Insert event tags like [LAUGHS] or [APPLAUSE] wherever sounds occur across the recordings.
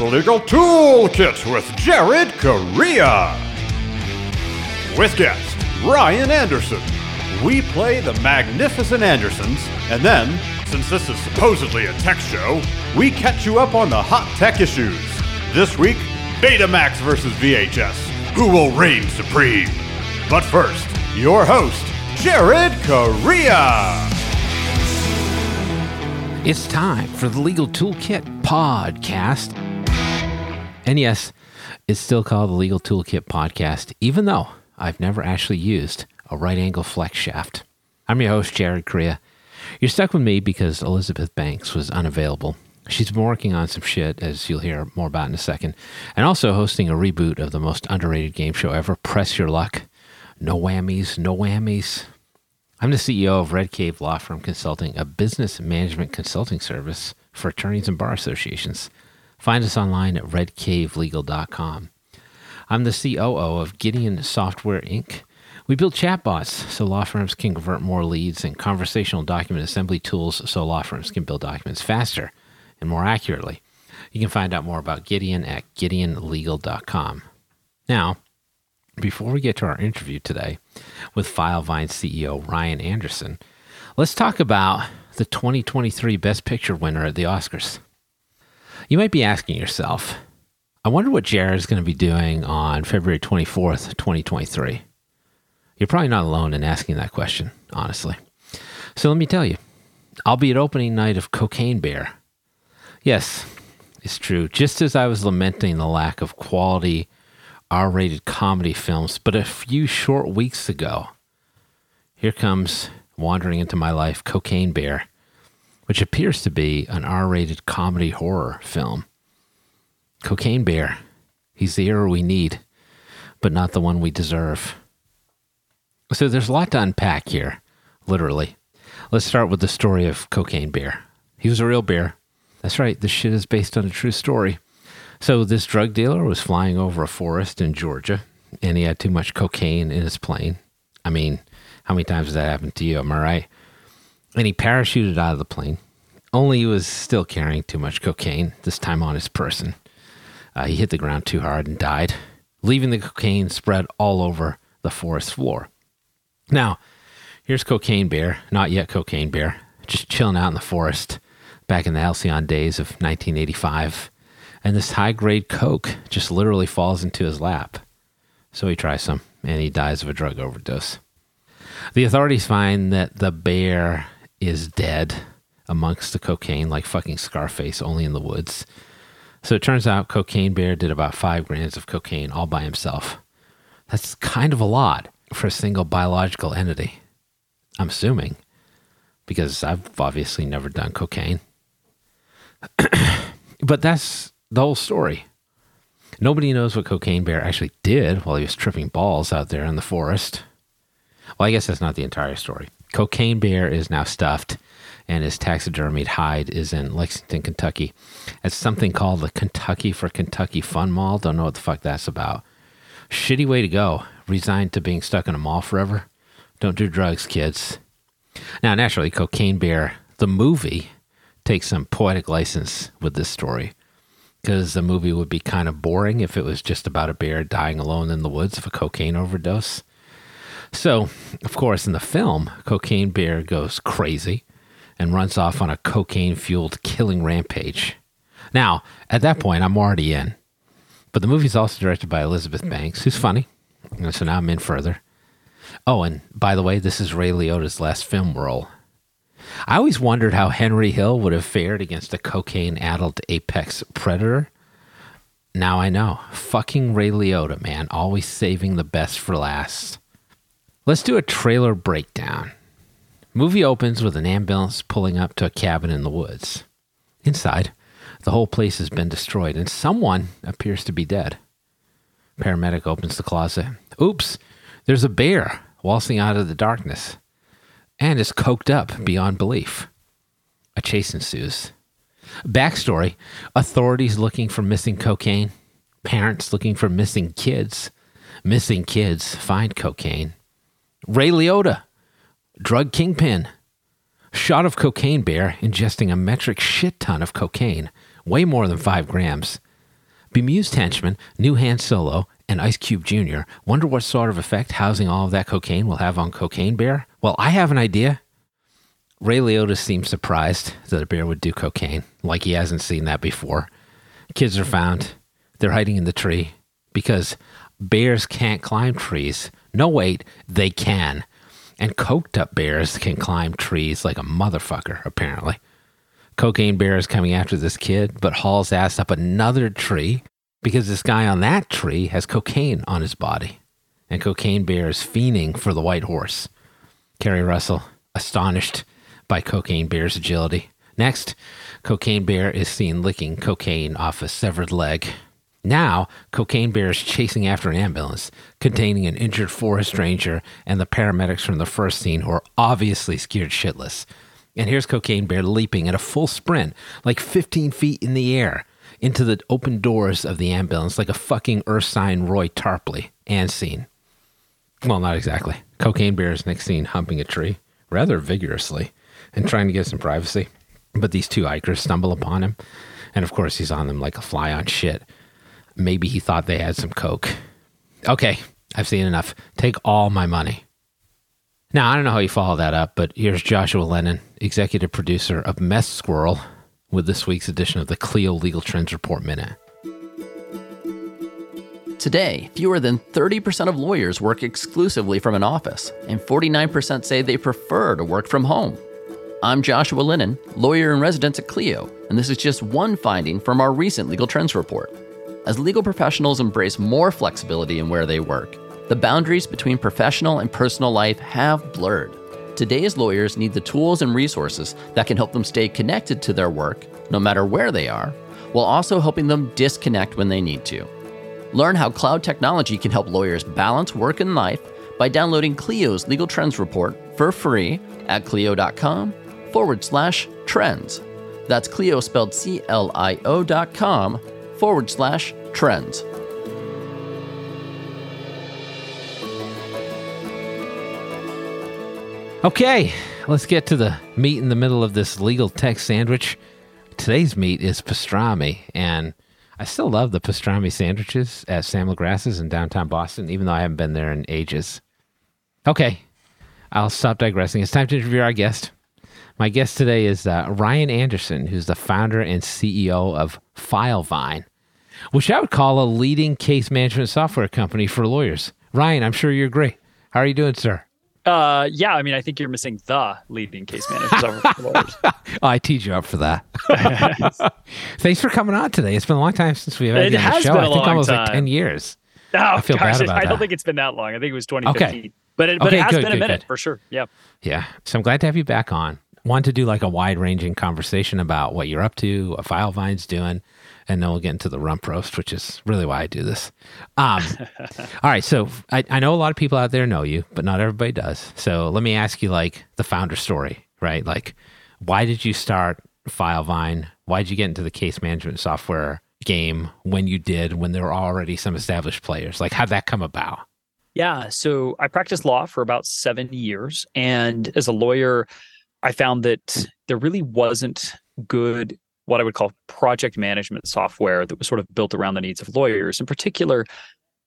the Legal Toolkit with Jared Correa. With guest Ryan Anderson. We play the Magnificent Andersons, and then, since this is supposedly a tech show, we catch you up on the hot tech issues. This week, Betamax versus VHS. Who will reign supreme? But first, your host, Jared Correa. It's time for the Legal Toolkit podcast. And yes, it's still called the Legal Toolkit podcast, even though I've never actually used a right angle flex shaft. I'm your host, Jared Correa. You're stuck with me because Elizabeth Banks was unavailable. She's been working on some shit, as you'll hear more about in a second, and also hosting a reboot of the most underrated game show ever, Press Your Luck. No whammies, no whammies. I'm the CEO of Red Cave Law Firm Consulting, a business management consulting service for attorneys and bar associations. Find us online at redcavelegal.com. I'm the COO of Gideon Software Inc. We build chatbots so law firms can convert more leads and conversational document assembly tools so law firms can build documents faster and more accurately. You can find out more about Gideon at gideonlegal.com. Now, before we get to our interview today with Filevine CEO Ryan Anderson, let's talk about the 2023 Best Picture winner at the Oscars. You might be asking yourself, I wonder what Jared is going to be doing on February 24th, 2023. You're probably not alone in asking that question, honestly. So let me tell you, I'll be at opening night of Cocaine Bear. Yes, it's true. Just as I was lamenting the lack of quality R rated comedy films, but a few short weeks ago, here comes wandering into my life Cocaine Bear, which appears to be an R rated comedy horror film. Cocaine Bear, he's the hero we need, but not the one we deserve. So there's a lot to unpack here, literally. Let's start with the story of Cocaine Bear. He was a real bear. That's right, this shit is based on a true story. So this drug dealer was flying over a forest in Georgia and he had too much cocaine in his plane. I mean, how many times has that happened to you? Am I right? And he parachuted out of the plane. Only he was still carrying too much cocaine, this time on his person. Uh, he hit the ground too hard and died, leaving the cocaine spread all over the forest floor. Now, here's Cocaine Bear, not yet Cocaine Bear, just chilling out in the forest back in the halcyon days of 1985 and this high grade coke just literally falls into his lap. So he tries some and he dies of a drug overdose. The authorities find that the bear is dead amongst the cocaine, like fucking Scarface, only in the woods. So it turns out Cocaine Bear did about five grams of cocaine all by himself. That's kind of a lot for a single biological entity. I'm assuming, because I've obviously never done cocaine. [CLEARS THROAT] but that's the whole story. Nobody knows what Cocaine Bear actually did while he was tripping balls out there in the forest. Well, I guess that's not the entire story. Cocaine Bear is now stuffed, and his taxidermied hide is in Lexington, Kentucky, at something called the Kentucky for Kentucky Fun Mall. Don't know what the fuck that's about. Shitty way to go. Resigned to being stuck in a mall forever. Don't do drugs, kids. Now, naturally, Cocaine Bear, the movie, takes some poetic license with this story because the movie would be kind of boring if it was just about a bear dying alone in the woods of a cocaine overdose. So, of course, in the film, Cocaine Bear goes crazy and runs off on a cocaine fueled killing rampage. Now, at that point, I'm already in. But the movie's also directed by Elizabeth Banks, who's funny. So now I'm in further. Oh, and by the way, this is Ray Liotta's last film role. I always wondered how Henry Hill would have fared against a cocaine addled apex predator. Now I know. Fucking Ray Liotta, man. Always saving the best for last. Let's do a trailer breakdown. Movie opens with an ambulance pulling up to a cabin in the woods. Inside, the whole place has been destroyed and someone appears to be dead. Paramedic opens the closet. Oops, there's a bear waltzing out of the darkness and is coked up beyond belief. A chase ensues. Backstory authorities looking for missing cocaine, parents looking for missing kids, missing kids find cocaine. Ray Liotta, drug kingpin, shot of cocaine bear ingesting a metric shit ton of cocaine, way more than five grams. Bemused henchman, new Han Solo, and Ice Cube Jr. wonder what sort of effect housing all of that cocaine will have on Cocaine Bear? Well, I have an idea. Ray Liotta seems surprised that a bear would do cocaine, like he hasn't seen that before. Kids are found. They're hiding in the tree because bears can't climb trees. No, wait, they can. And coked up bears can climb trees like a motherfucker, apparently. Cocaine Bear is coming after this kid, but hauls ass up another tree because this guy on that tree has cocaine on his body. And Cocaine Bear is fiending for the white horse. Keri Russell, astonished by Cocaine Bear's agility. Next, Cocaine Bear is seen licking cocaine off a severed leg. Now, Cocaine Bear is chasing after an ambulance containing an injured forest ranger and the paramedics from the first scene who are obviously scared shitless. And here's Cocaine Bear leaping at a full sprint, like 15 feet in the air, into the open doors of the ambulance like a fucking sign Roy Tarpley. And scene. Well, not exactly. Cocaine Bear is next seen humping a tree, rather vigorously, and trying to get some privacy. But these two Ikers stumble upon him, and of course he's on them like a fly on shit. Maybe he thought they had some coke. Okay, I've seen enough. Take all my money. Now, I don't know how you follow that up, but here's Joshua Lennon, executive producer of Mess Squirrel, with this week's edition of the Clio Legal Trends Report Minute. Today, fewer than 30% of lawyers work exclusively from an office, and 49% say they prefer to work from home. I'm Joshua Lennon, lawyer in residence at Clio, and this is just one finding from our recent Legal Trends Report. As legal professionals embrace more flexibility in where they work, the boundaries between professional and personal life have blurred. Today's lawyers need the tools and resources that can help them stay connected to their work, no matter where they are, while also helping them disconnect when they need to. Learn how cloud technology can help lawyers balance work and life by downloading Clio's Legal Trends Report for free at clio.com forward slash trends. That's Clio spelled C L I O dot com forward slash trends. Okay, let's get to the meat in the middle of this legal tech sandwich. Today's meat is pastrami, and I still love the pastrami sandwiches at Sam LaGrassa's in downtown Boston, even though I haven't been there in ages. Okay, I'll stop digressing. It's time to interview our guest. My guest today is uh, Ryan Anderson, who's the founder and CEO of FileVine, which I would call a leading case management software company for lawyers. Ryan, I'm sure you're great. How are you doing, sir? Uh, yeah, I mean, I think you're missing the leading case lawyers. [LAUGHS] oh, I teed you up for that. [LAUGHS] Thanks for coming on today. It's been a long time since we've had It you on the show. been a I think long almost like time. ten years. Oh, I feel gosh, bad about I don't that. think it's been that long. I think it was 2015. Okay. But it, but Okay, it has good, been a good, minute good. for sure. Yeah. Yeah. So I'm glad to have you back on. Want to do like a wide ranging conversation about what you're up to, what FileVine's doing, and then we'll get into the rump roast, which is really why I do this. Um, [LAUGHS] all right. So I, I know a lot of people out there know you, but not everybody does. So let me ask you like the founder story, right? Like, why did you start FileVine? Why did you get into the case management software game when you did, when there were already some established players? Like, how'd that come about? Yeah. So I practiced law for about seven years. And as a lawyer, I found that there really wasn't good, what I would call project management software that was sort of built around the needs of lawyers. In particular,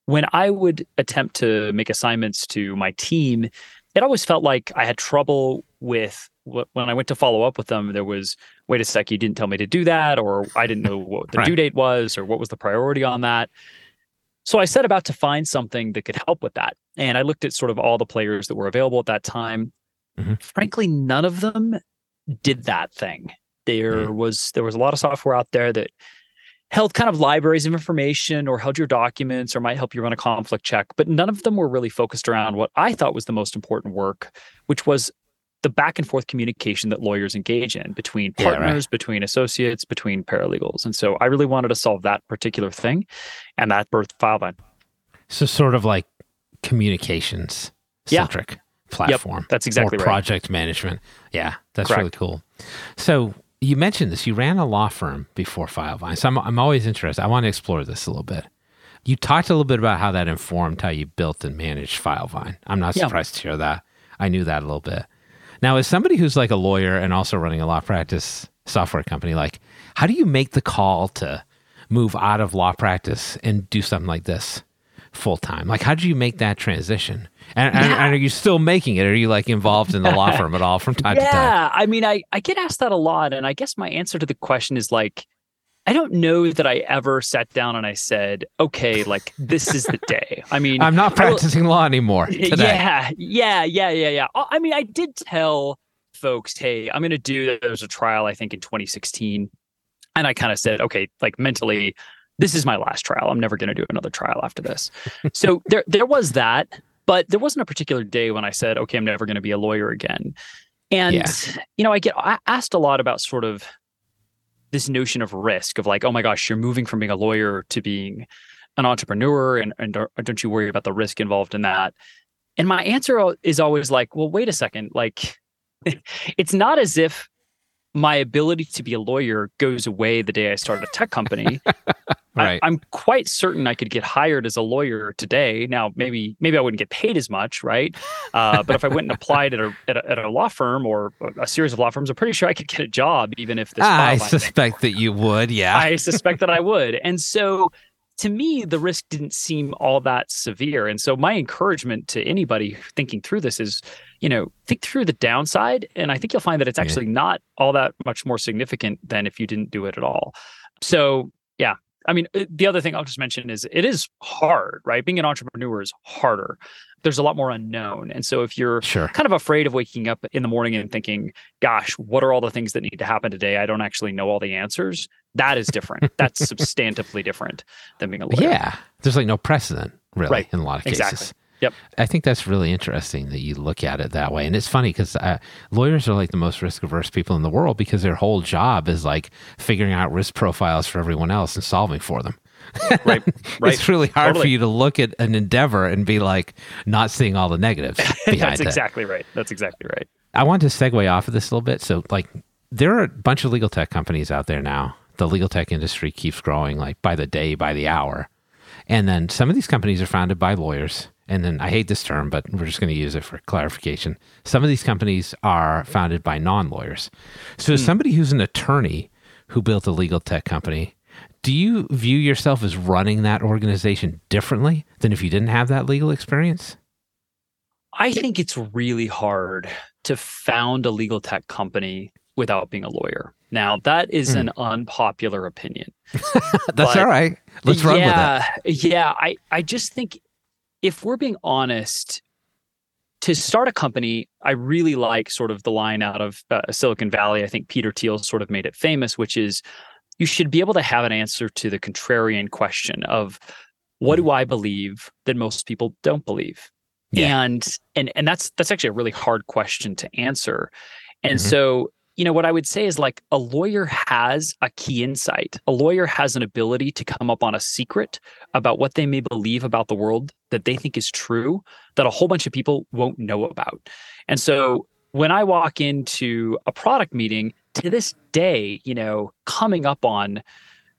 when I would attempt to make assignments to my team, it always felt like I had trouble with when I went to follow up with them. There was, wait a sec, you didn't tell me to do that, or I didn't know what the [LAUGHS] Right. due date was, or what was the priority on that. So I set about to find something that could help with that. And I looked at sort of all the players that were available at that time. Mhm. Frankly, none of them did that thing. There mm-hmm. was there was a lot of software out there that held kind of libraries of information or held your documents or might help you run a conflict check, but none of them were really focused around what I thought was the most important work, which was the back and forth communication that lawyers engage in between Yeah, right. partners, between associates, between paralegals. And so I really wanted to solve that particular thing. And that birthed FileVine. So sort of like communications Yeah. centric platform. that's exactly or right. project management. Yeah, that's Correct. really cool. So you mentioned this. You ran a law firm before FileVine. So I'm, I'm always interested. I want to explore this a little bit. You talked a little bit about how that informed how you built and managed FileVine. I'm not Yeah. surprised to hear that. I knew that a little bit. Now, as somebody who's like a lawyer and also running a law practice software company, like how do you make the call to move out of law practice and do something like this full time? Like, how did you make that transition? And, and, and are you still making it? Are you like involved in the law [LAUGHS] firm at all from time yeah, to time? Yeah, I mean, I I get asked that a lot, and I guess my answer to the question is like, I don't know that I ever sat down and I said, okay, like this is the day. I mean, I'm not practicing will, law anymore. Today. Yeah, yeah, yeah, yeah, yeah. Oh, I mean, I did tell folks, hey, I'm going to do, there was a trial, I think in 2016. And I kind of said, okay, like mentally, this is my last trial. I'm never going to do another trial after this. so [LAUGHS] there, there was that, but there wasn't a particular day when I said, okay, I'm never going to be a lawyer again. And, yeah. you know, I get asked a lot about sort of this notion of risk of like, oh my gosh, you're moving from being a lawyer to being an entrepreneur and, and don't you worry about the risk involved in that. And my answer is always like, well, wait a second. Like, [LAUGHS] it's not as if my ability to be a lawyer goes away the day I start a tech company. [LAUGHS] right. I, am quite certain I could get hired as a lawyer today. Now, maybe maybe I wouldn't get paid as much, right? Uh, but if I went and applied at a, at a, at a law firm or a series of law firms, I'm pretty sure I could get a job even if this. I suspect that you would. Yeah, I suspect that I would, and so to me, the risk didn't seem all that severe. And so my encouragement to anybody thinking through this is, you know, think through the downside. And I think you'll find that it's actually yeah. not all that much more significant than if you didn't do it at all. So yeah. I mean, uh, the other thing I'll just mention is it is hard, right? Being an entrepreneur is harder there's a lot more unknown. And so if you're sure. kind of afraid of waking up in the morning and thinking, gosh, what are all the things that need to happen today? I don't actually know all the answers. That is different. [LAUGHS] That's substantively different than being a lawyer. Yeah. There's like no precedent really right. in a lot of cases. Yep. I think that's really interesting that you look at it that way. And it's funny because uh, lawyers are like the most risk averse people in the world because their whole job is like figuring out risk profiles for everyone else and solving for them. right, [LAUGHS] right. It's really hard totally. for you to look at an endeavor and be like not seeing all the negatives. [LAUGHS] That's exactly right. That's exactly right. I want to segue off of this a little bit. So, like, there are a bunch of legal tech companies out there now. The legal tech industry keeps growing like by the day, by the hour. And then some of these companies are founded by lawyers. And then I hate this term, but we're just going to use it for clarification. Some of these companies are founded by non lawyers. So, mm. somebody who's an attorney who built a legal tech company, do you view yourself as running that organization differently than if you didn't have that legal experience? I think it's really hard to found a legal tech company without being a lawyer. Now, that is mm. an unpopular opinion. [LAUGHS] That's all right. Let's run yeah, with it. Yeah, I, I just think if we're being honest, to start a company, I really like sort of the line out of uh, Silicon Valley. I think Peter Thiel sort of made it famous, which is you should be able to have an answer to the contrarian question of what do mm-hmm. I believe that most people don't believe? Yeah. And and and that's that's actually a really hard question to answer. And mm-hmm. so, you know, what I would say is like a lawyer has a key insight. A lawyer has an ability to come up on a secret about what they may believe about the world that they think is true that a whole bunch of people won't know about. And so when I walk into a product meeting, to this day, you know, coming up on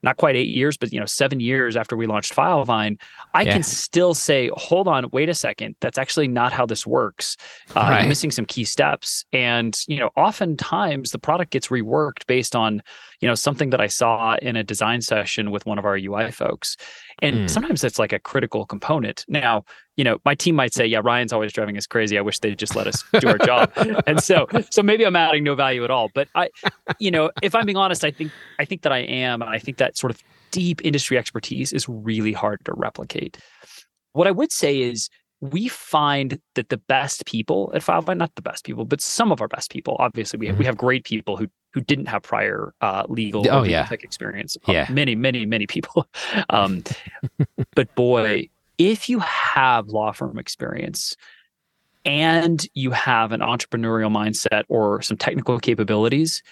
not quite eight years, but you know, seven years after we launched Filevine, I yeah. can still say, hold on, wait a second, that's actually not how this works. Uh, right. You're missing some key steps, and you know, oftentimes the product gets reworked based on you know something that I saw in a design session with one of our UI folks, and mm. sometimes that's like a critical component. Now, you know, my team might say, yeah, Ryan's always driving us crazy. I wish they'd just let us do our job. [LAUGHS] and so, so maybe I'm adding no value at all. But I, you know, if I'm being honest, I think, I think that I am. And I think that sort of deep industry expertise is really hard to replicate. What I would say is we find that the best people at Filevine, not the best people, but some of our best people, obviously we have, mm-hmm. we have great people who who didn't have prior uh, legal oh, yeah. tech experience. Yeah. many, many, many people. [LAUGHS] Um, but boy, if you have law firm experience and you have an entrepreneurial mindset or some technical capabilities,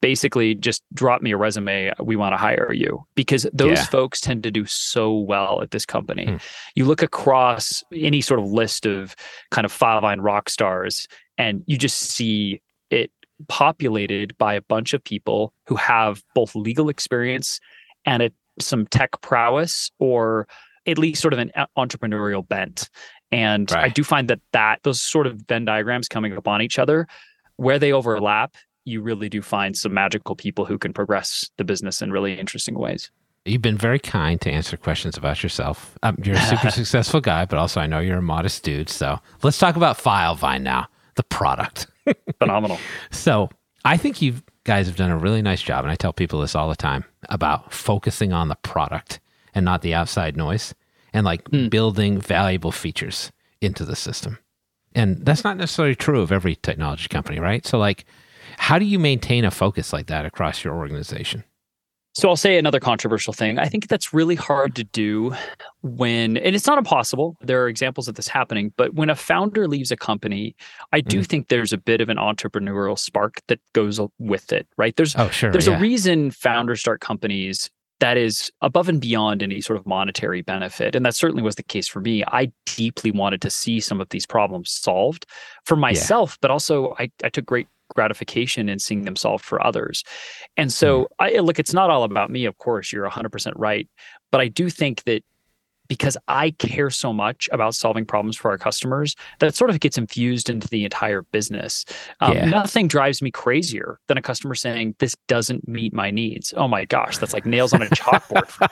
basically just drop me a resume. We want to hire you because those yeah. folks tend to do so well at this company. Hmm. You look across any sort of list of kind of Filevine rock stars and you just see it populated by a bunch of people who have both legal experience and a, some tech prowess or at least sort of an entrepreneurial bent. And right. I do find that that those sort of Venn diagrams coming up on each other, where they overlap, you really do find some magical people who can progress the business in really interesting ways. You've been very kind to answer questions about yourself. Um, you're a super [LAUGHS] successful guy, but also I know you're a modest dude. So let's talk about FileVine now, the product. [LAUGHS] Phenomenal. So I think you guys have done a really nice job, and I tell people this all the time about focusing on the product and not the outside noise, and like building valuable features into the system. And that's not necessarily true of every technology company, right? So, like, how do you maintain a focus like that across your organization? So I'll say another controversial thing. I think that's really hard to do when, and it's not impossible. There are examples of this happening, but when a founder leaves a company, I do mm-hmm. think there's a bit of an entrepreneurial spark that goes with it, right? There's Oh, sure. there's yeah. a reason founders start companies that is above and beyond any sort of monetary benefit. And that certainly was the case for me. I deeply wanted to see some of these problems solved for myself, but also I, I took great gratification in seeing them solved for others. And hmm. so I look, it's not all about me, of course, you're 100% right. But I do think that because I care so much about solving problems for our customers, that sort of gets infused into the entire business. Um, Yeah. Nothing drives me crazier than a customer saying, This doesn't meet my needs. Oh my gosh, that's like nails on a chalkboard. for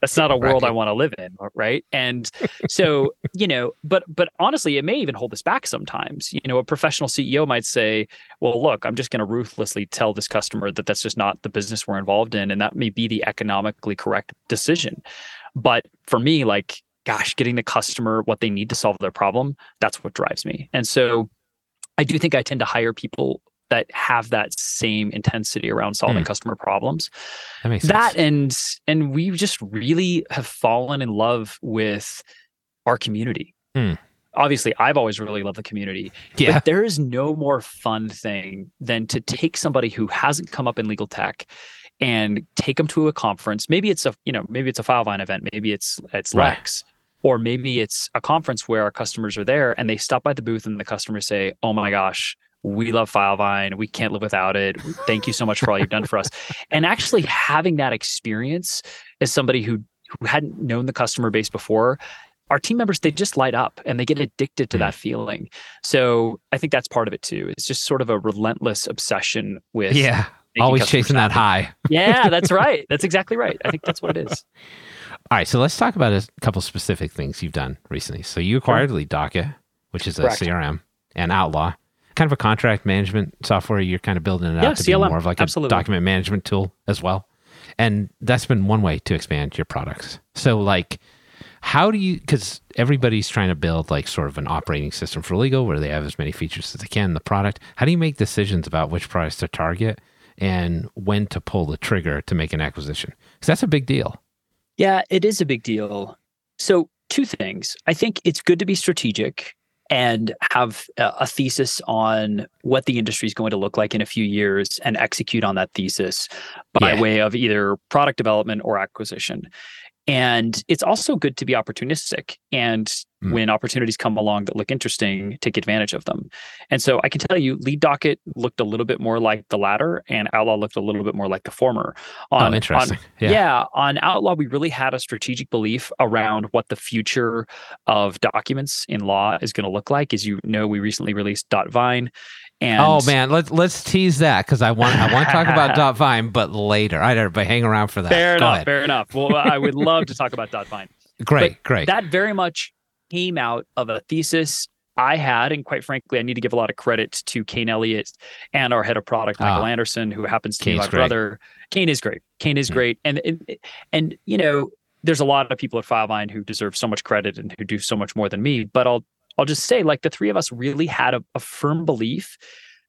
that's not a world I want to live in. Right. And so, you know, but but honestly, it may even hold us back sometimes. You know, a professional CEO might say, Well, look, I'm just going to ruthlessly tell this customer that that's just not the business we're involved in. And that may be the economically correct decision. But for me, like, gosh, getting the customer what they need to solve their problem, that's what drives me. And so I do think I tend to hire people that have that same intensity around solving Hmm. customer problems. that makes That sense. and and we just really have fallen in love with our community. Hmm. Obviously, I've always really loved the community. yeah. But there is no more fun thing than to take somebody who hasn't come up in legal tech and take them to a conference. Maybe it's a, you know, maybe it's a FileVine event, maybe it's it's Right. Lex, or maybe it's a conference where our customers are there and they stop by the booth and the customers say, "Oh my gosh, we love FileVine. We can't live without it. Thank you so much for all you've done for us." [LAUGHS] And actually having that experience as somebody who who hadn't known the customer base before, our team members they just light up and they get addicted to Mm. that feeling. So I think that's part of it too. It's just sort of a relentless obsession with Yeah. Always chasing that high. Yeah, [LAUGHS] that's right. That's exactly right. I think that's what it is. All right, so let's talk about a couple specific things you've done recently. So you acquired Lead Docket, which is a Correct. CRM, and Outlaw, kind of a contract management software. You're kind of building it Yeah, out to be CLM, more of like a document management tool as well. And that's been one way to expand your products. So like how do you because everybody's trying to build like sort of an operating system for legal where they have as many features as they can in the product. How do you make decisions about which products to target and when to pull the trigger to make an acquisition? Because that's a big deal. Yeah, it is a big deal. So, two things. I think it's good to be strategic and have a thesis on what the industry is going to look like in a few years and execute on that thesis by Yeah. way of either product development or acquisition. And it's also good to be opportunistic and Mm. when opportunities come along that look interesting, take advantage of them. And so I can tell you, Lead Docket looked a little bit more like the latter, and Outlaw looked a little bit more like the former. oh, interesting. yeah. Yeah. on Outlaw, we really had a strategic belief around what the future of documents in law is going to look like. As you know, we recently released Dot Vine. And oh man, let's let's tease that because I want I want to talk about [LAUGHS] Dot Vine, but later. All right, everybody, hang around for that. fair Go enough, ahead. fair enough. Well, I would love to talk about Dot Vine. [LAUGHS] Great, great. That very much came out of a thesis I had, and quite frankly, I need to give a lot of credit to Cain Elliott and our head of product, Michael Ah. Anderson, who happens to be Cain's my great. brother. Cain is great. Cain is Mm. great, and and and you know, there's a lot of people at Filevine who deserve so much credit and who do so much more than me. But I'll I'll just say, like the three of us really had a, a firm belief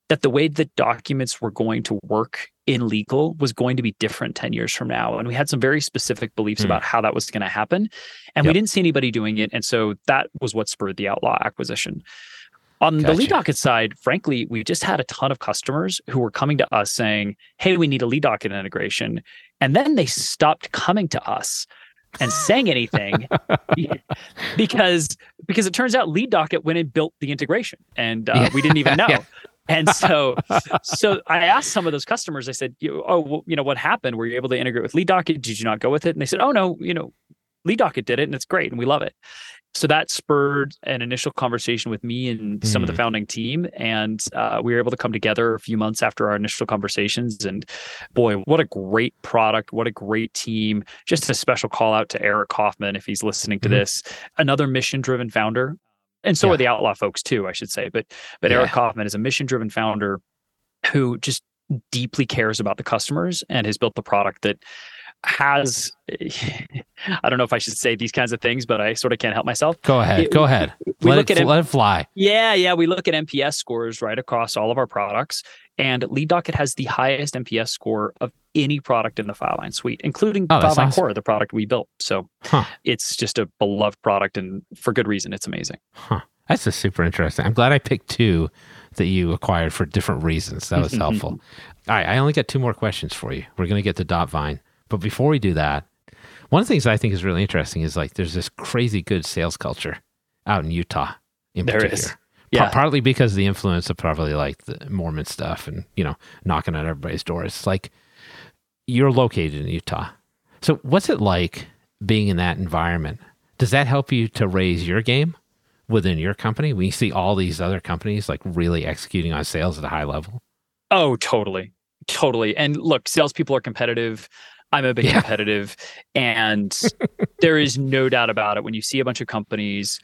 that the way that documents were going to work in legal was going to be different 10 years from now. And we had some very specific beliefs Hmm. about how that was going to happen. And we didn't see anybody doing it. And so that was what spurred the Outlaw acquisition. On the Gotcha. lead docket side, frankly, we just had a ton of customers who were coming to us saying, Hey, we need a lead docket integration. And then they stopped coming to us and saying anything [LAUGHS] because because it turns out lead docket went and built the integration and uh, Yeah. we didn't even [LAUGHS] know. Yeah. And so, [LAUGHS] so I asked some of those customers. I said, "Oh, well, you know what happened? Were you able to integrate with Lead Docket? Did you not go with it?" And they said, "Oh no, you know, Lead Docket did it, and it's great, and we love it." So that spurred an initial conversation with me and some of the Mm. founding team and uh, we were able to come together a few months after our initial conversations and boy what a great product what a great team just a special call out to eric kaufman if he's listening to Mhm. this another mission driven founder and so Yeah. are the outlaw folks too i should say but but Yeah. eric kaufman is a mission driven founder who just deeply cares about the customers and has built the product that has [LAUGHS] i don't know if i should say these kinds of things but i sort of can't help myself Go ahead. It- Go ahead. we let, look it, at it- let it fly. yeah, yeah. We look at NPS scores right across all of our products, and Lead Docket has the highest NPS score of any product in the Filevine suite, including Oh, Filevine awesome. Core, the product we built. So Huh. it's just a beloved product, and for good reason. It's amazing. Huh. That's just super interesting. I'm glad I picked two that you acquired for different reasons. That was mm-hmm, mm-hmm. helpful. All right, I only got two more questions for you. We're going to get to Dot Vine, but before we do that, one of the things I think is really interesting is like there's this crazy good sales culture out in Utah. In There particular. is. Yeah. partly because of the influence of probably like the Mormon stuff and you know knocking on everybody's doors. It's like you're located in Utah, so what's it like being in that environment? Does that help you to raise your game within your company when you see all these other companies like really executing on sales at a high level? Oh, totally. Totally. And look, salespeople are competitive. I'm a bit Yeah. competitive. And there is no doubt about it. When you see a bunch of companies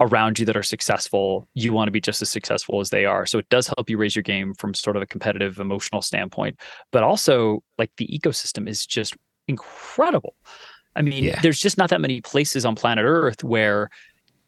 around you that are successful, you want to be just as successful as they are. So it does help you raise your game from sort of a competitive, emotional standpoint. But also, like the ecosystem is just incredible. I mean, Yeah. there's just not that many places on planet Earth where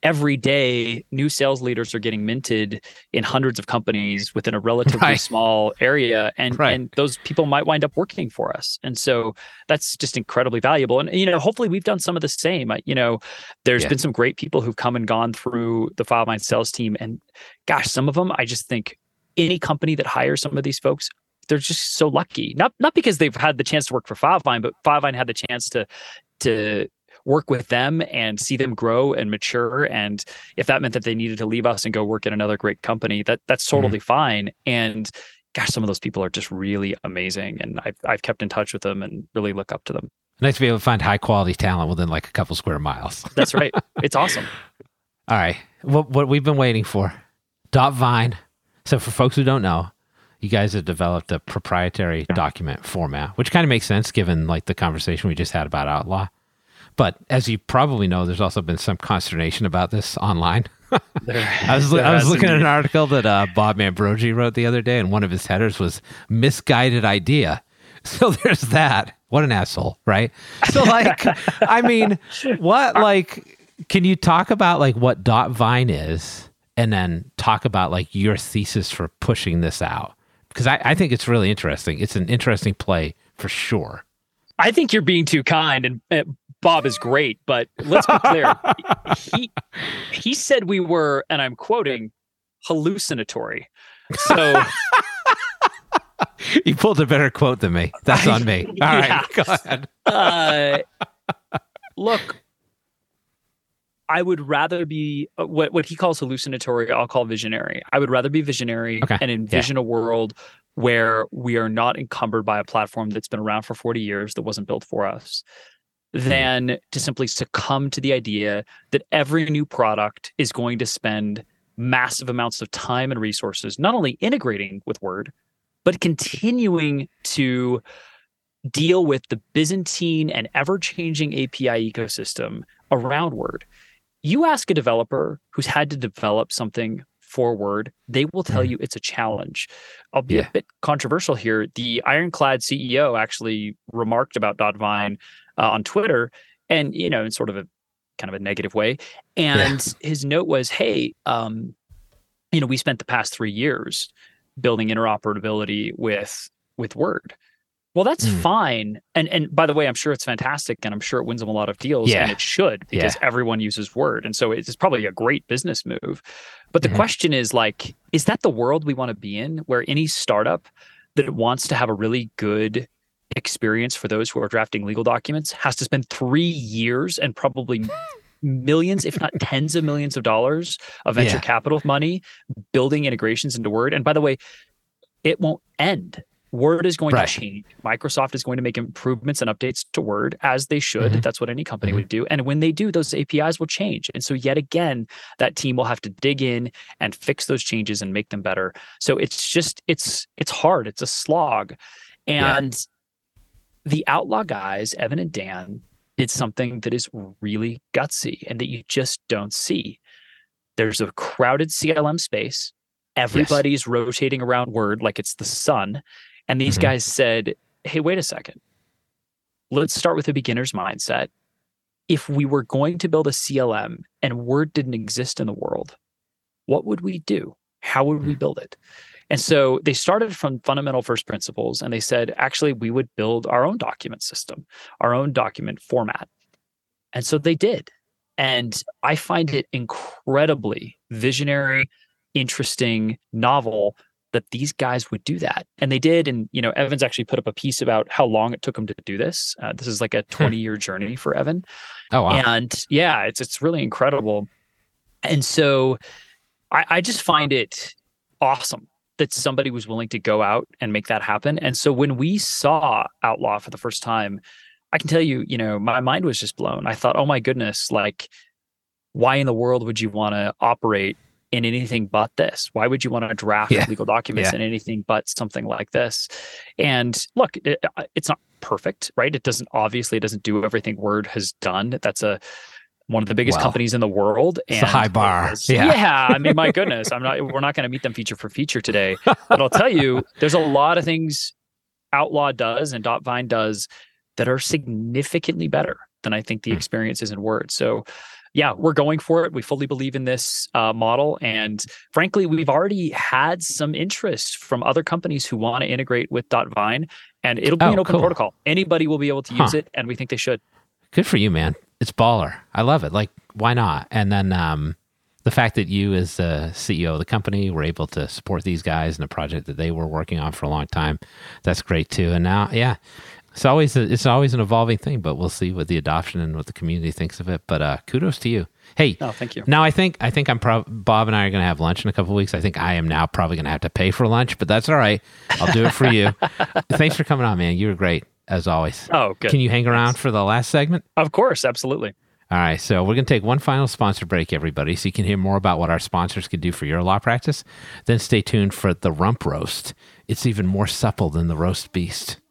every day new sales leaders are getting minted in hundreds of companies within a relatively Right. small area and Right. and those people might wind up working for us and so that's just incredibly valuable and you know hopefully we've done some of the same you know there's Yeah. been some great people who've come and gone through the Filevine sales team and gosh some of them i just think any company that hires some of these folks they're just so lucky not not because they've had the chance to work for Filevine, but Filevine had the chance to to work with them and see them grow and mature and if that meant that they needed to leave us and go work at another great company that that's mm-hmm. totally fine and gosh some of those people are just really amazing and I've, I've kept in touch with them and really look up to them Nice to be able to find high quality talent within like a couple square miles. [LAUGHS] that's right [LAUGHS] it's awesome All right. What what we've been waiting for. Dot Vine. So for folks who don't know, you guys have developed a proprietary document format, which kind of makes sense given like the conversation we just had about Outlaw. But as you probably know, there's also been some consternation about this online. [LAUGHS] There- I was I was looking at an article that uh, Bob Ambrogi wrote the other day, and one of his headers was "misguided idea." [LAUGHS] So there's that. What an asshole, right? So like, I mean, [LAUGHS] what like? Can you talk about like what Dot Vine is, and then talk about like your thesis for pushing this out? Because I, I think it's really interesting. It's an interesting play for sure. I think you're being too kind, and uh, Bob is great, but let's be clear. [LAUGHS] he he said we were, and I'm quoting, hallucinatory. So [LAUGHS] You pulled a better quote than me. That's on me. [LAUGHS] All right, Yeah. go ahead. uh, look, I would rather be uh, what what he calls hallucinatory. I'll call visionary. I would rather be visionary Okay. and envision a world where we are not encumbered by a platform that's been around for 40 years that wasn't built for us than to simply succumb to the idea that every new product is going to spend massive amounts of time and resources not only integrating with word but continuing to deal with the Byzantine and ever changing API ecosystem around Word. You ask a developer who's had to develop something for Word, they will tell Mhm. you it's a challenge. I'll be Yeah. a bit controversial here. The Ironclad CEO actually remarked about Dotvine uh, on Twitter, and you know, in sort of a kind of a negative way. And his note was, "Hey, um, you know, we spent the past three years building interoperability with with Word." Well, that's Mm. fine. And and by the way, I'm sure it's fantastic and I'm sure it wins them a lot of deals Yeah. and it should because everyone uses Word. And so it's probably a great business move. But the Mhm. question is like, is that the world we want to be in where any startup that wants to have a really good experience for those who are drafting legal documents has to spend three years and probably millions, if not [LAUGHS] tens of millions of dollars of venture Yeah. capital money building integrations into Word. And by the way, it won't end. Word is going Right. to change. Microsoft is going to make improvements and updates to Word as they should. Mhm. That's what any company Mhm. would do. And when they do, those APIs will change. And so, yet again, that team will have to dig in and fix those changes and make them better. So it's just it's it's hard. It's a slog. Yeah. And the outlaw guys, Evan and Dan, did something that is really gutsy and that you just don't see. There's a crowded CLM space. Everybody's rotating around Word like it's the sun. And these Mhm. guys said, hey, wait a second. Let's start with a beginner's mindset. If we were going to build a CLM and Word didn't exist in the world, what would we do? How would we build it? And so they started from fundamental first principles and they said, actually, we would build our own document system, our own document format. And so they did. And I find it incredibly visionary, interesting, novel that these guys would do that. And they did. And, you know, Evan's actually put up a piece about how long it took him to do this. Uh, this is like a 20 year journey for Evan. Oh wow. And yeah, it's it's really incredible. And so I, I just find it awesome that somebody was willing to go out and make that happen. And so when we saw Outlaw for the first time, I can tell you, you know, my mind was just blown. I thought, oh my goodness, like, why in the world would you want to operate in anything but this? Why would you want to draft Yeah. legal documents Yeah. in anything but something like this? And look, it, uh, it's not perfect, right? It doesn't obviously it doesn't do everything Word has done. That's a one of the biggest companies in the world. it's a high bar. was- [LAUGHS] Yeah. yeah. I mean, my goodness, I'm not. We're not going to meet them feature for feature today, but I'll tell you, [LAUGHS] there's a lot of things Outlaw does and Dot-Vine does that are significantly better than I think the Hmm. experience is in Word. So, yeah, we're going for it. We fully believe in this uh, model, and frankly, we've already had some interest from other companies who want to integrate with Dot-Vine, and it'll be Oh, an open cool. protocol. Anybody will be able to Huh. use it, and we think they should. Good for you, man. It's baller. I love it. Like, why not? And then um, the fact that you, as the CEO of the company, were able to support these guys in a project that they were working on for a long time, that's great too. And now, yeah, it's always a, it's always an evolving thing, but we'll see what the adoption and what the community thinks of it. But uh, kudos to you. Hey, Oh, thank you. now I think I think I'm prob- Bob and I are going to have lunch in a couple of weeks. I think I am now probably going to have to pay for lunch, but that's all right. I'll do it for you. [LAUGHS] Thanks for coming on, man. You were great as always. Oh, good. Can you hang around for the last segment? Of course, absolutely. All right, so we're going to take one final sponsor break, everybody, so you can hear more about what our sponsors can do for your law practice. Then stay tuned for the rump roast. It's even more supple than the roast beast. [LAUGHS]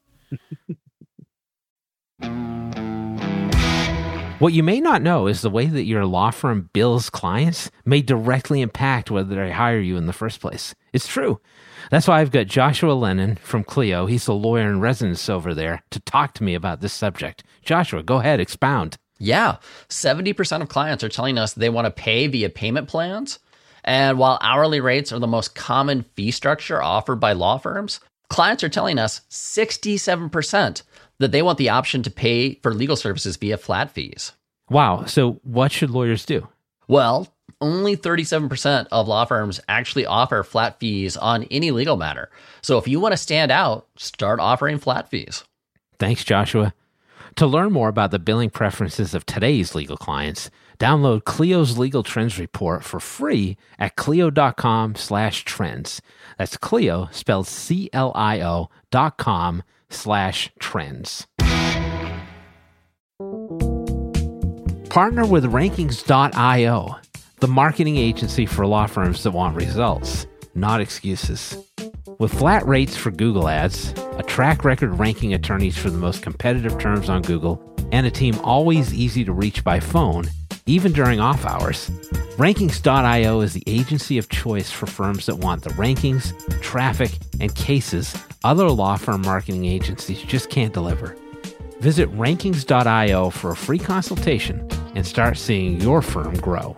What you may not know is the way that your law firm bills clients may directly impact whether they hire you in the first place. It's true. That's why I've got Joshua Lennon from Clio. He's the lawyer in residence over there to talk to me about this subject. Joshua, go ahead, expound. Yeah, 70% of clients are telling us they want to pay via payment plans. And while hourly rates are the most common fee structure offered by law firms, clients are telling us 67% that they want the option to pay for legal services via flat fees. Wow. So, what should lawyers do? Well, only 37% of law firms actually offer flat fees on any legal matter. So if you want to stand out, start offering flat fees. Thanks, Joshua. To learn more about the billing preferences of today's legal clients, download Clio's Legal Trends Report for free at clio.com slash trends. That's Clio, spelled C-L-I-O dot com slash trends. Partner with Rankings.io, the marketing agency for law firms that want results, not excuses. With flat rates for Google ads, a track record ranking attorneys for the most competitive terms on Google, and a team always easy to reach by phone, even during off hours, Rankings.io is the agency of choice for firms that want the rankings, traffic, and cases other law firm marketing agencies just can't deliver. Visit rankings.io for a free consultation and start seeing your firm grow.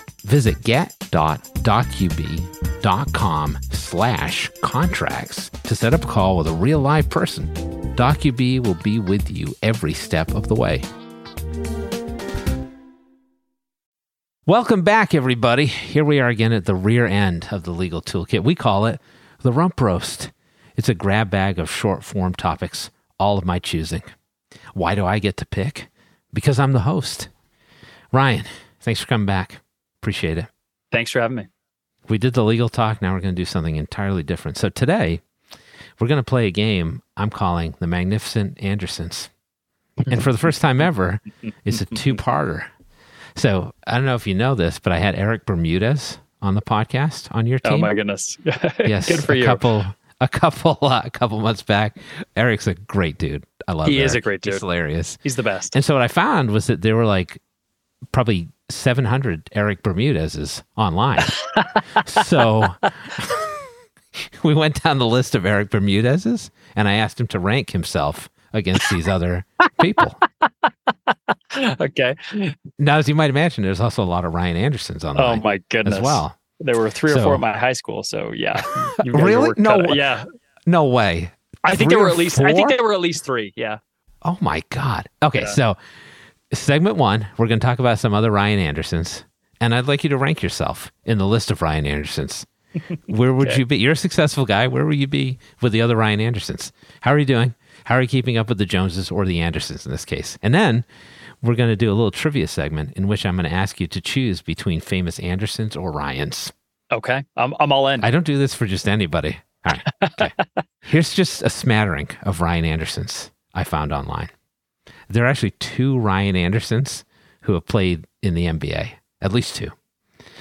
Visit get.docubee.com slash contracts to set up a call with a real live person. Docubee will be with you every step of the way. Welcome back, everybody. Here we are again at the rear end of the legal toolkit. We call it the rump roast. It's a grab bag of short form topics, all of my choosing. Why do I get to pick? Because I'm the host. Ryan, thanks for coming back. Appreciate it. Thanks for having me. We did the legal talk. Now we're going to do something entirely different. So today, we're going to play a game I'm calling The Magnificent Andersons. And for the first time ever, [LAUGHS] it's a two parter. So I don't know if you know this, but I had Eric Bermudez on the podcast on your team. Oh my goodness! [LAUGHS] yes, good for a you. Couple, a couple, uh, [LAUGHS] a couple months back. Eric's a great dude. I love. He Eric. is a great dude. He's hilarious. He's the best. And so what I found was that there were like probably 700 Eric Bermudez's online. [LAUGHS] so [LAUGHS] we went down the list of Eric Bermudez's, and I asked him to rank himself against these other people. [LAUGHS] okay. Now, as you might imagine, there's also a lot of Ryan Andersons on. Oh my goodness. as well. There were three or So- four at my high school. So yeah. You've got your Really? No. Yeah. No way. I think there were at least. I think there were at least three. Yeah. Oh my God. Okay, Yeah. so segment one, we're going to talk about some other Ryan Andersons, and I'd like you to rank yourself in the list of Ryan Andersons. [LAUGHS] Where would Okay. you be? You're a successful guy. Where will you be with the other Ryan Andersons? How are you doing? How are you keeping up with the Joneses or the Andersons in this case? And then we're going to do a little trivia segment in which I'm going to ask you to choose between famous Andersons or Ryans. Okay. I'm I'm all in. I don't do this for just anybody. All right. Okay. [LAUGHS] Here's just a smattering of Ryan Andersons I found online. There are actually two Ryan Andersons who have played in the NBA, at least two.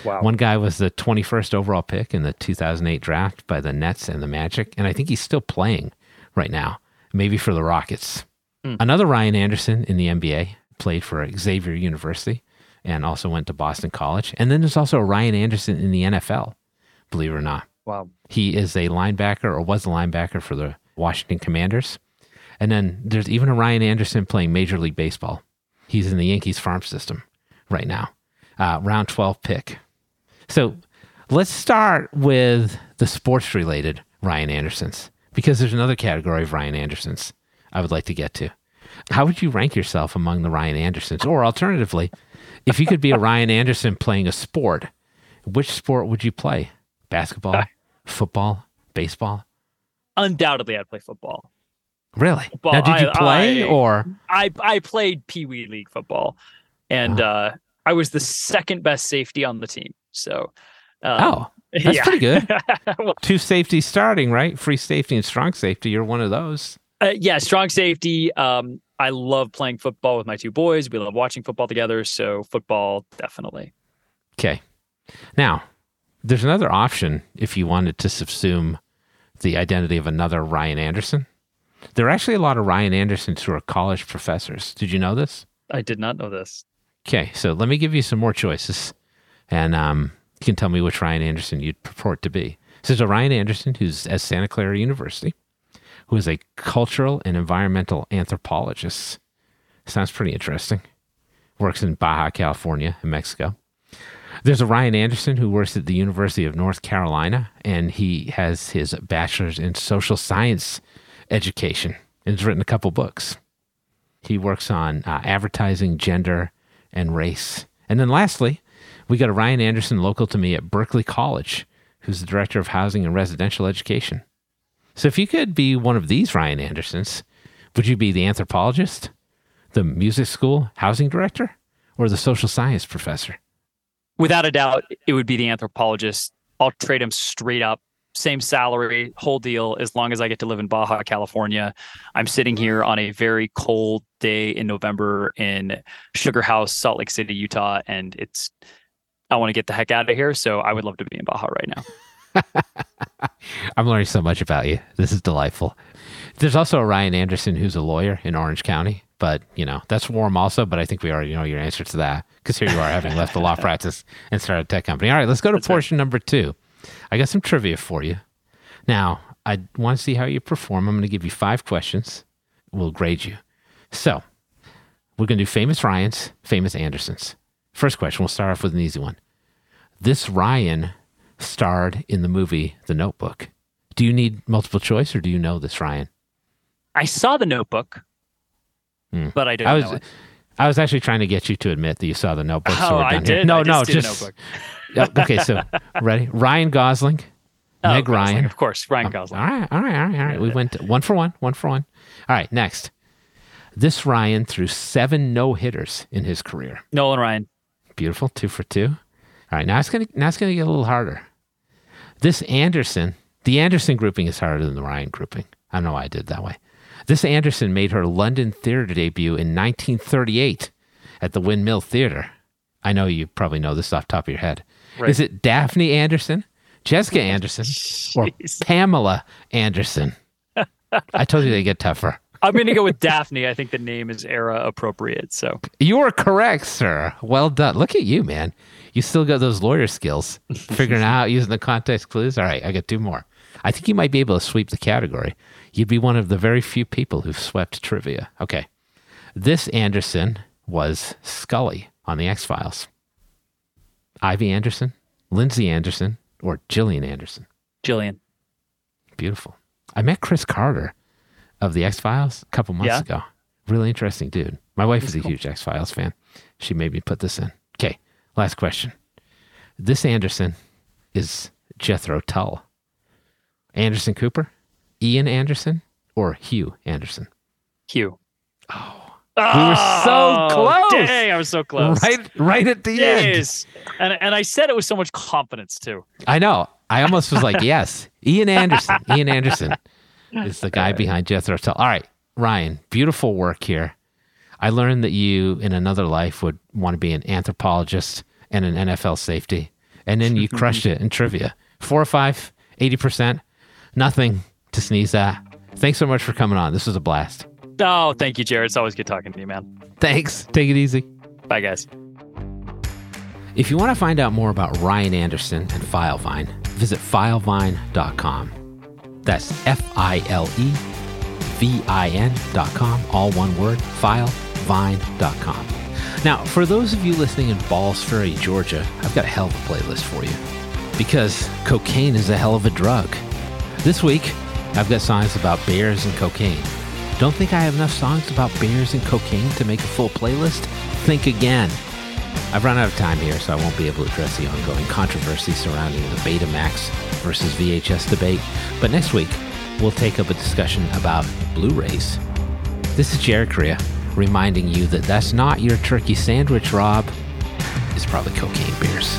wow. One guy was the 21st overall pick in the 2008 draft by the Nets and the Magic, and I think he's still playing right now, maybe for the Rockets. Hmm. Another Ryan Anderson in the NBA played for Xavier University and also went to Boston College. And then there's also a Ryan Anderson in the NFL, believe it or not. Wow. He is a linebacker or was a linebacker for the Washington Commanders. And then there's even a Ryan Anderson playing Major League Baseball. He's in the Yankees farm system right now. Uh, round 12 pick. So let's start with the sports related Ryan Andersons because there's another category of Ryan Andersons I would like to get to. How would you rank yourself among the Ryan Andersons? Or alternatively, if you could be a [LAUGHS] Ryan Anderson playing a sport, which sport would you play? Basketball, football, baseball? Undoubtedly, I'd play football. Really? Well, now, did you I- play I- or? I I played Pee Wee League football, and uh, I was the second best safety on the team. So. Um, Oh, [LAUGHS] that's yeah. pretty good. [LAUGHS] Well, two safeties starting, right? Free safety and strong safety. You're one of those. Uh, yeah, strong safety. Um, I love playing football with my two boys. We love watching football together. So football, definitely. Okay. Now, there's another option if you wanted to subsume the identity of another Ryan Anderson. There are actually a lot of Ryan Andersons who are college professors. Did you know this? I did not know this. Okay, so let me give you some more choices, and um, you can tell me which Ryan Anderson you'd purport to be. So there's a Ryan Anderson who's at Santa Clara University, who is a cultural and environmental anthropologist. Sounds pretty interesting. Works in Baja California in Mexico. There's a Ryan Anderson who works at the University of North Carolina, and he has his bachelor's in social science education and has written a couple books. He works on uh, advertising, gender, and race. And then lastly, we got a Ryan Anderson local to me at Berklee College, who's the director of housing and residential education. So if you could be one of these Ryan Andersons, would you be the anthropologist, the music school housing director, or the social science professor? Without a doubt, it would be the anthropologist. I'll trade him straight up. Same salary, whole deal, as long as I get to live in Baja, California. I'm sitting here on a very cold day in November in Sugar House, Salt Lake City, Utah, and it's I want to get the heck out of here. So I would love to be in Baja right now. [LAUGHS] I'm learning so much about you. This is delightful. There's also a Ryan Anderson who's a lawyer in Orange County, but you know that's warm also. But I think we already know your answer to that because here you are having left the law [LAUGHS] practice and started a tech company. All right, let's go to That's right. portion number two. I got some trivia for you. Now I want to see how you perform. I'm going to give you five questions. We'll grade you. So we're going to do famous Ryans, famous Andersons. First question. We'll start off with an easy one. This Ryan starred in the movie The Notebook. Do you need multiple choice or do you know this Ryan? I saw the Notebook, Hmm. but I didn't I was. I was actually trying to get you to admit that you saw The Notebook. so Oh, we're I done here. did. No, I no, just did just Okay. So [LAUGHS] ready? Ryan Gosling, Oh, Meg Gosling, Ryan. of course, Ryan Um, Gosling. All right, all right, all right, all right. We went one for one, one for one. All right, next. This Ryan threw seven no hitters in his career. Nolan Ryan. Beautiful, two for two. All right, now it's gonna now it's gonna get a little harder. This Anderson, the Anderson grouping is harder than the Ryan grouping. I don't know why I did that way. This Anderson made her London theater debut in 1938 at the Windmill Theater. I know you probably know this off the top of your head. Right. Is it Daphne Anderson, Jessica [LAUGHS] Anderson, or Pamela Anderson? I told you they get tougher. I'm going to go with Daphne. I think the name is era appropriate. So You are correct, sir. Well done. Look at you, man. You still got those lawyer skills, [LAUGHS] figuring out using the context clues. All right, I got two more. I think you might be able to sweep the category. You'd be one of the very few people who've swept trivia. Okay. This Anderson was Scully on The X Files. Ivy Anderson, Lindsay Anderson, or Gillian Anderson. Gillian. Beautiful. I met Chris Carter of the X Files a couple months Yeah? ago. Really interesting dude. My wife is a cool. huge X Files fan. She made me put this in. Okay, last question. This Anderson is Jethro Tull. Anderson Cooper, Ian Anderson, or Hugh Anderson? Hugh. Oh, we were so oh, close. Dang, I was so close. right, right at the end. And and I said it with so much confidence too. I know. I almost was like, yes, Ian Anderson. Ian Anderson is the guy behind Jethro Tull. All right, Ryan, beautiful work here. I learned that you, in another life, would want to be an anthropologist and an NFL safety, and then you crushed it in trivia. Four or five, 80%, nothing to sneeze at. Thanks so much for coming on. This was a blast. Oh, thank you, Jared. It's always good talking to you, man. Thanks. Take it easy. Bye, guys. If you want to find out more about Ryan Anderson and Filevine, visit filevine.com. That's F I L E V I N.com, all one word, filevine.com. Now, for those of you listening in Balls Ferry, Georgia, I've got a hell of a playlist for you because cocaine is a hell of a drug. This week, I've got songs about bears and cocaine. Don't think I have enough songs about beers and cocaine to make a full playlist? Think again. I've run out of time here, so I won't be able to address the ongoing controversy surrounding the Betamax versus VHS debate. But next week, we'll take up a discussion about Blu rays. This is Jared Correa reminding you that that's not your turkey sandwich, Rob. It's probably cocaine beers.